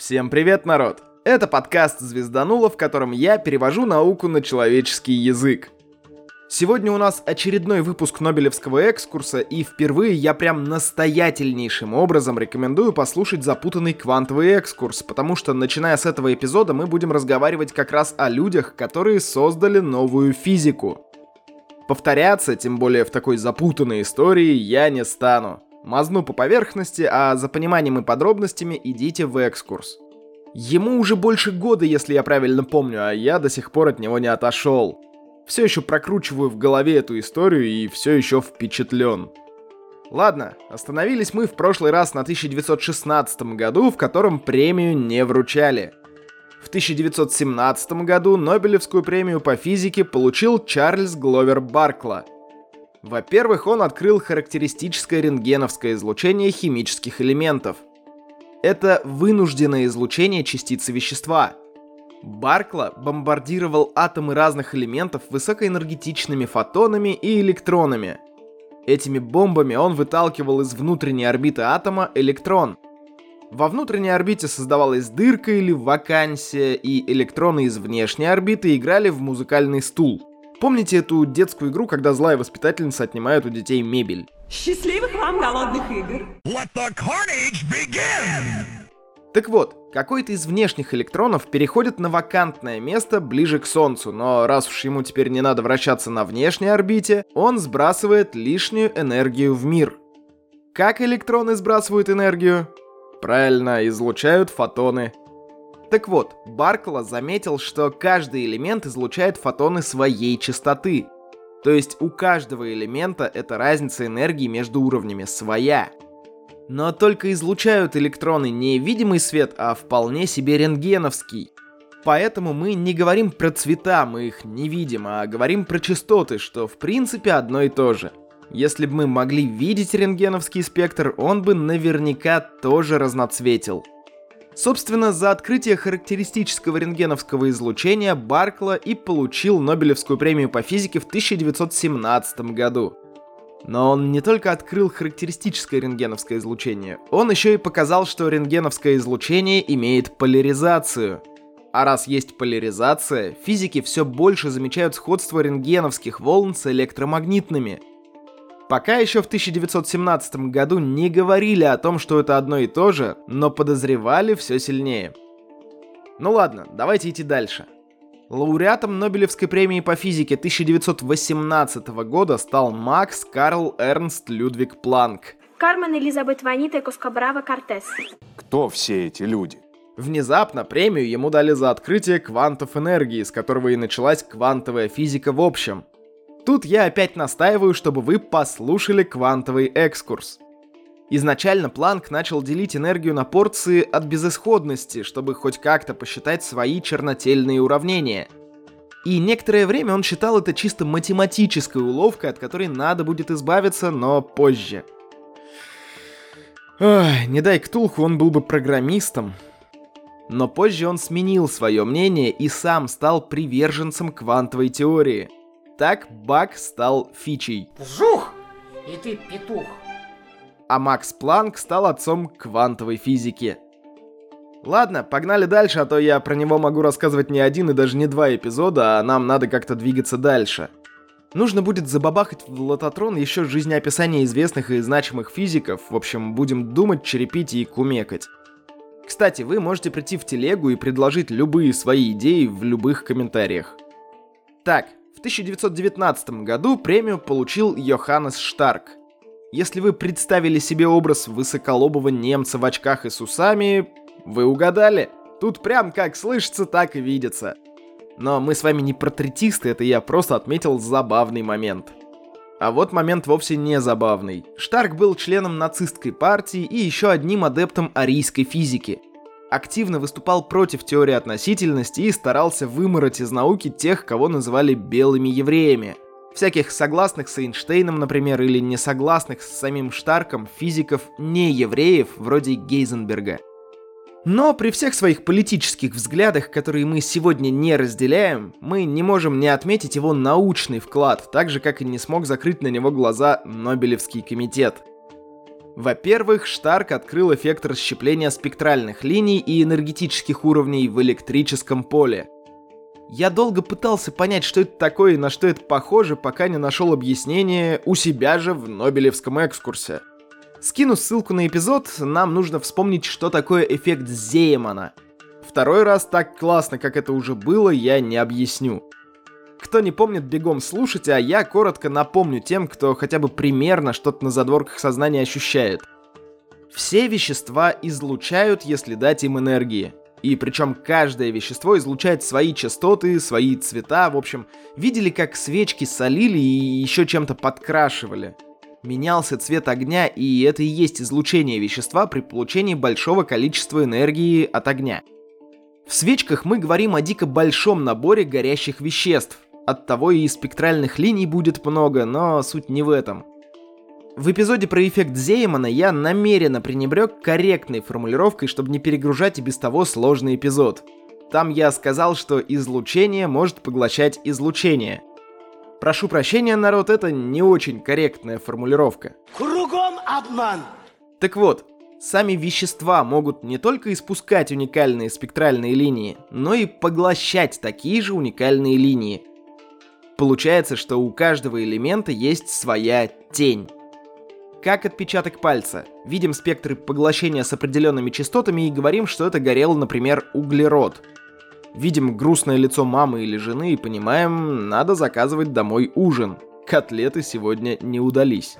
Всем привет, народ! Это подкаст «Звезданула», в котором я перевожу науку на человеческий язык. Сегодня у нас очередной выпуск Нобелевского экскурса, и впервые я прям настоятельнейшим образом рекомендую послушать запутанный квантовый экскурс, потому что начиная с этого эпизода мы будем разговаривать как раз о людях, которые создали новую физику. Повторяться, тем более в такой запутанной истории, я не стану. Мазну по поверхности, а за пониманием и подробностями идите в экскурс. Ему уже больше года, если я правильно помню, а я до сих пор от него не отошел. Все еще прокручиваю в голове эту историю и все еще впечатлен. Ладно, остановились мы в прошлый раз на 1916 году, в котором премию не вручали. В 1917 году Нобелевскую премию по физике получил Чарльз Гловер Баркла – во-первых, он открыл характеристическое рентгеновское излучение химических элементов. Это вынужденное излучение частицы вещества. Баркла бомбардировал атомы разных элементов высокоэнергетичными фотонами и электронами. Этими бомбами он выталкивал из внутренней орбиты атома электрон. Во внутренней орбите создавалась дырка или вакансия, и электроны из внешней орбиты играли в музыкальный стул. Помните эту детскую игру, когда злая воспитательница отнимает у детей мебель? Счастливых вам голодных игр! Let the carnage begin! Так вот, какой-то из внешних электронов переходит на вакантное место ближе к Солнцу, но раз уж ему теперь не надо вращаться на внешней орбите, он сбрасывает лишнюю энергию в мир. Как электроны сбрасывают энергию? Правильно, излучают фотоны. Так вот, Баркла заметил, что каждый элемент излучает фотоны своей частоты. То есть у каждого элемента эта разница энергии между уровнями своя. Но только излучают электроны не видимый свет, а вполне себе рентгеновский. Поэтому мы не говорим про цвета, мы их не видим, а говорим про частоты, что в принципе одно и то же. Если бы мы могли видеть рентгеновский спектр, он бы наверняка тоже разноцветил. Собственно, за открытие характеристического рентгеновского излучения Баркла и получил Нобелевскую премию по физике в 1917 году. Но он не только открыл характеристическое рентгеновское излучение, он еще и показал, что рентгеновское излучение имеет поляризацию. А раз есть поляризация, физики все больше замечают сходство рентгеновских волн с электромагнитными – Пока еще в 1917 году не говорили о том, что это одно и то же, но подозревали все сильнее. Ну ладно, давайте идти дальше. Лауреатом Нобелевской премии по физике 1918 года стал Макс Карл Эрнст Людвиг Планк. Кармен Элизабет Ванита Коскобрава Кортес. Кто все эти люди? Внезапно премию ему дали за открытие квантов энергии, с которого и началась квантовая физика в общем. Тут я опять настаиваю, чтобы вы послушали квантовый экскурс. Изначально Планк начал делить энергию на порции от безысходности, чтобы хоть как-то посчитать свои чернотельные уравнения. И некоторое время он считал это чисто математической уловкой, от которой надо будет избавиться, но позже. Ой, не дай Ктулху, он был бы программистом. Но позже он сменил свое мнение и сам стал приверженцем квантовой теории – так Бак стал фичей. Жух! И ты петух. А Макс Планк стал отцом квантовой физики. Ладно, погнали дальше, а то я про него могу рассказывать не один и даже не два эпизода, а нам надо как-то двигаться дальше. Нужно будет забабахать в лототрон еще жизнеописание известных и значимых физиков. В общем, будем думать, черепить и кумекать. Кстати, вы можете прийти в телегу и предложить любые свои идеи в любых комментариях. Так, в 1919 году премию получил Йоханнес Штарк. Если вы представили себе образ высоколобого немца в очках и с усами, вы угадали. Тут прям как слышится, так и видится. Но мы с вами не портретисты, это я просто отметил забавный момент. А вот момент вовсе не забавный. Штарк был членом нацистской партии и еще одним адептом арийской физики – активно выступал против теории относительности и старался вымороть из науки тех, кого называли белыми евреями. Всяких согласных с Эйнштейном, например, или несогласных с самим Штарком физиков не евреев, вроде Гейзенберга. Но при всех своих политических взглядах, которые мы сегодня не разделяем, мы не можем не отметить его научный вклад, так же как и не смог закрыть на него глаза Нобелевский комитет – Во-первых, Штарк открыл эффект расщепления спектральных линий и энергетических уровней в электрическом поле. Я долго пытался понять, что это такое и на что это похоже, пока не нашел объяснение у себя же в Нобелевском экскурсе. Скину ссылку на эпизод, нам нужно вспомнить, что такое эффект Зеймана. Второй раз так классно, как это уже было, я не объясню. Кто не помнит, бегом слушайте, а я коротко напомню тем, кто хотя бы примерно что-то на задворках сознания ощущает. Все вещества излучают, если дать им энергии. И причем каждое вещество излучает свои частоты, свои цвета, в общем, видели, как свечки солили и еще чем-то подкрашивали менялся цвет огня, и это и есть излучение вещества при получении большого количества энергии от огня. В свечках мы говорим о дико большом наборе горящих веществ. Оттого и спектральных линий будет много, но суть не в этом. В эпизоде про эффект Зеймана я намеренно пренебрег корректной формулировкой, чтобы не перегружать и без того сложный эпизод. Там я сказал, что излучение может поглощать излучение – Прошу прощения, народ, это не очень корректная формулировка. Кругом обман. Так вот, сами вещества могут не только испускать уникальные спектральные линии, но и поглощать такие же уникальные линии. Получается, что у каждого элемента есть своя тень. Как отпечаток пальца. Видим спектры поглощения с определенными частотами и говорим, что это горел, например, углерод – Видим грустное лицо мамы или жены и понимаем, надо заказывать домой ужин. Котлеты сегодня не удались.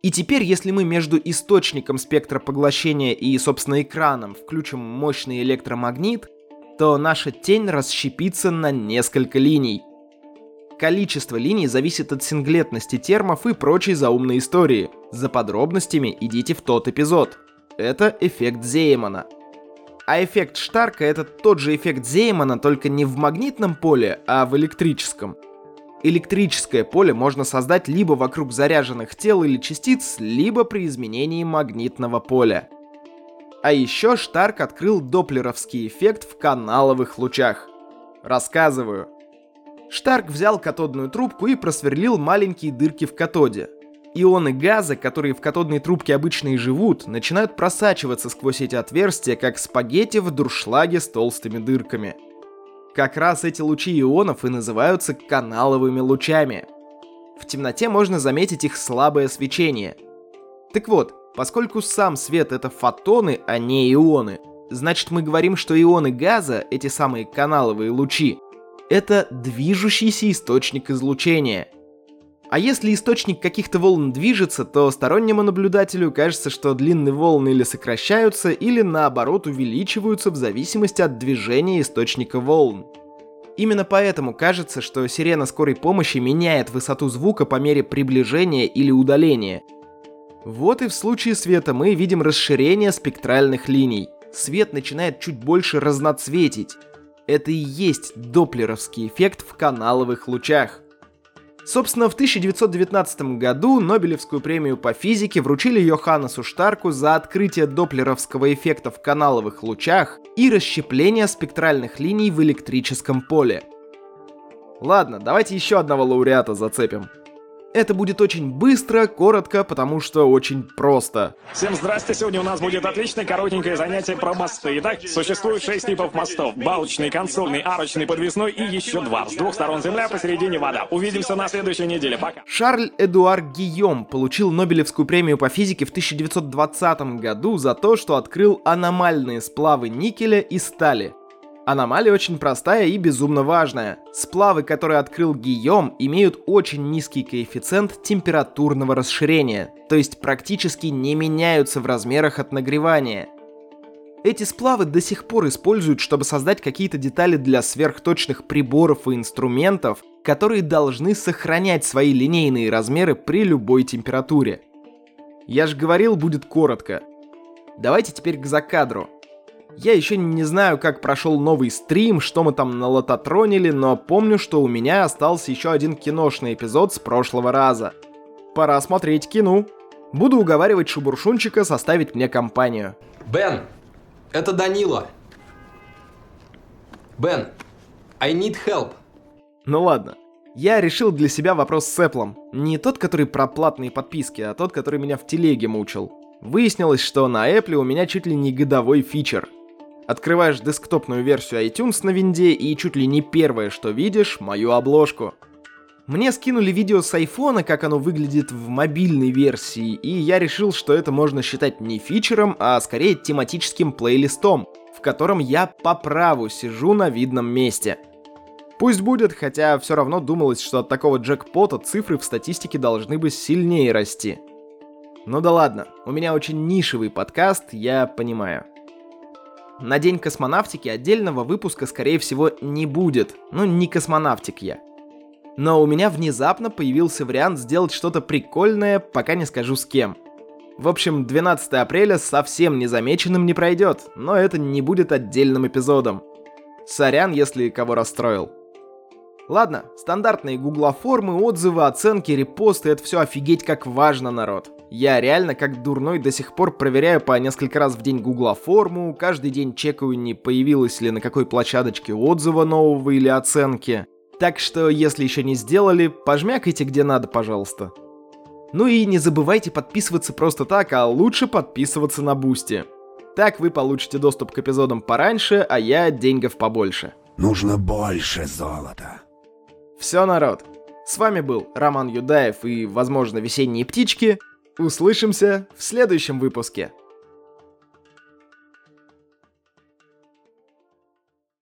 И теперь, если мы между источником спектра поглощения и, собственно, экраном включим мощный электромагнит, то наша тень расщепится на несколько линий. Количество линий зависит от синглетности термов и прочей заумной истории. За подробностями идите в тот эпизод. Это эффект Зеймана – а эффект Штарка это тот же эффект Зеймана, только не в магнитном поле, а в электрическом. Электрическое поле можно создать либо вокруг заряженных тел или частиц, либо при изменении магнитного поля. А еще Штарк открыл доплеровский эффект в каналовых лучах. Рассказываю. Штарк взял катодную трубку и просверлил маленькие дырки в катоде. Ионы газа, которые в катодной трубке обычно и живут, начинают просачиваться сквозь эти отверстия, как спагетти в дуршлаге с толстыми дырками. Как раз эти лучи ионов и называются каналовыми лучами. В темноте можно заметить их слабое свечение. Так вот, поскольку сам свет это фотоны, а не ионы, значит мы говорим, что ионы газа, эти самые каналовые лучи, это движущийся источник излучения – а если источник каких-то волн движется, то стороннему наблюдателю кажется, что длинные волны или сокращаются, или наоборот увеличиваются в зависимости от движения источника волн. Именно поэтому кажется, что сирена скорой помощи меняет высоту звука по мере приближения или удаления. Вот и в случае света мы видим расширение спектральных линий. Свет начинает чуть больше разноцветить. Это и есть доплеровский эффект в каналовых лучах. Собственно, в 1919 году Нобелевскую премию по физике вручили Йоханнесу Штарку за открытие доплеровского эффекта в каналовых лучах и расщепление спектральных линий в электрическом поле. Ладно, давайте еще одного лауреата зацепим. Это будет очень быстро, коротко, потому что очень просто. Всем здрасте, сегодня у нас будет отличное коротенькое занятие про мосты. Итак, существует шесть типов мостов. Балочный, консольный, арочный, подвесной и еще два. С двух сторон земля, посередине вода. Увидимся на следующей неделе. Пока. Шарль Эдуар Гийом получил Нобелевскую премию по физике в 1920 году за то, что открыл аномальные сплавы никеля и стали. Аномалия очень простая и безумно важная. Сплавы, которые открыл Гийом, имеют очень низкий коэффициент температурного расширения, то есть практически не меняются в размерах от нагревания. Эти сплавы до сих пор используют, чтобы создать какие-то детали для сверхточных приборов и инструментов, которые должны сохранять свои линейные размеры при любой температуре. Я же говорил, будет коротко. Давайте теперь к закадру. Я еще не знаю, как прошел новый стрим, что мы там налототронили, но помню, что у меня остался еще один киношный эпизод с прошлого раза. Пора смотреть кино. Буду уговаривать Шубуршунчика составить мне компанию. Бен, это Данила. Бен, I need help. Ну ладно. Я решил для себя вопрос с Apple. Не тот, который про платные подписки, а тот, который меня в телеге мучил. Выяснилось, что на Apple у меня чуть ли не годовой фичер. Открываешь десктопную версию iTunes на винде и чуть ли не первое, что видишь, мою обложку. Мне скинули видео с айфона, как оно выглядит в мобильной версии, и я решил, что это можно считать не фичером, а скорее тематическим плейлистом, в котором я по праву сижу на видном месте. Пусть будет, хотя все равно думалось, что от такого джекпота цифры в статистике должны бы сильнее расти. Ну да ладно, у меня очень нишевый подкаст, я понимаю. На День космонавтики отдельного выпуска, скорее всего, не будет. Ну, не космонавтик я. Но у меня внезапно появился вариант сделать что-то прикольное, пока не скажу с кем. В общем, 12 апреля совсем незамеченным не пройдет, но это не будет отдельным эпизодом. Сорян, если кого расстроил. Ладно, стандартные гуглоформы, отзывы, оценки, репосты — это все офигеть как важно, народ. Я реально как дурной до сих пор проверяю по несколько раз в день гуглоформу, каждый день чекаю, не появилось ли на какой площадочке отзыва нового или оценки. Так что, если еще не сделали, пожмякайте где надо, пожалуйста. Ну и не забывайте подписываться просто так, а лучше подписываться на Boosty. Так вы получите доступ к эпизодам пораньше, а я деньгов побольше. Нужно больше золота. Все, народ. С вами был Роман Юдаев и, возможно, весенние птички. Услышимся в следующем выпуске.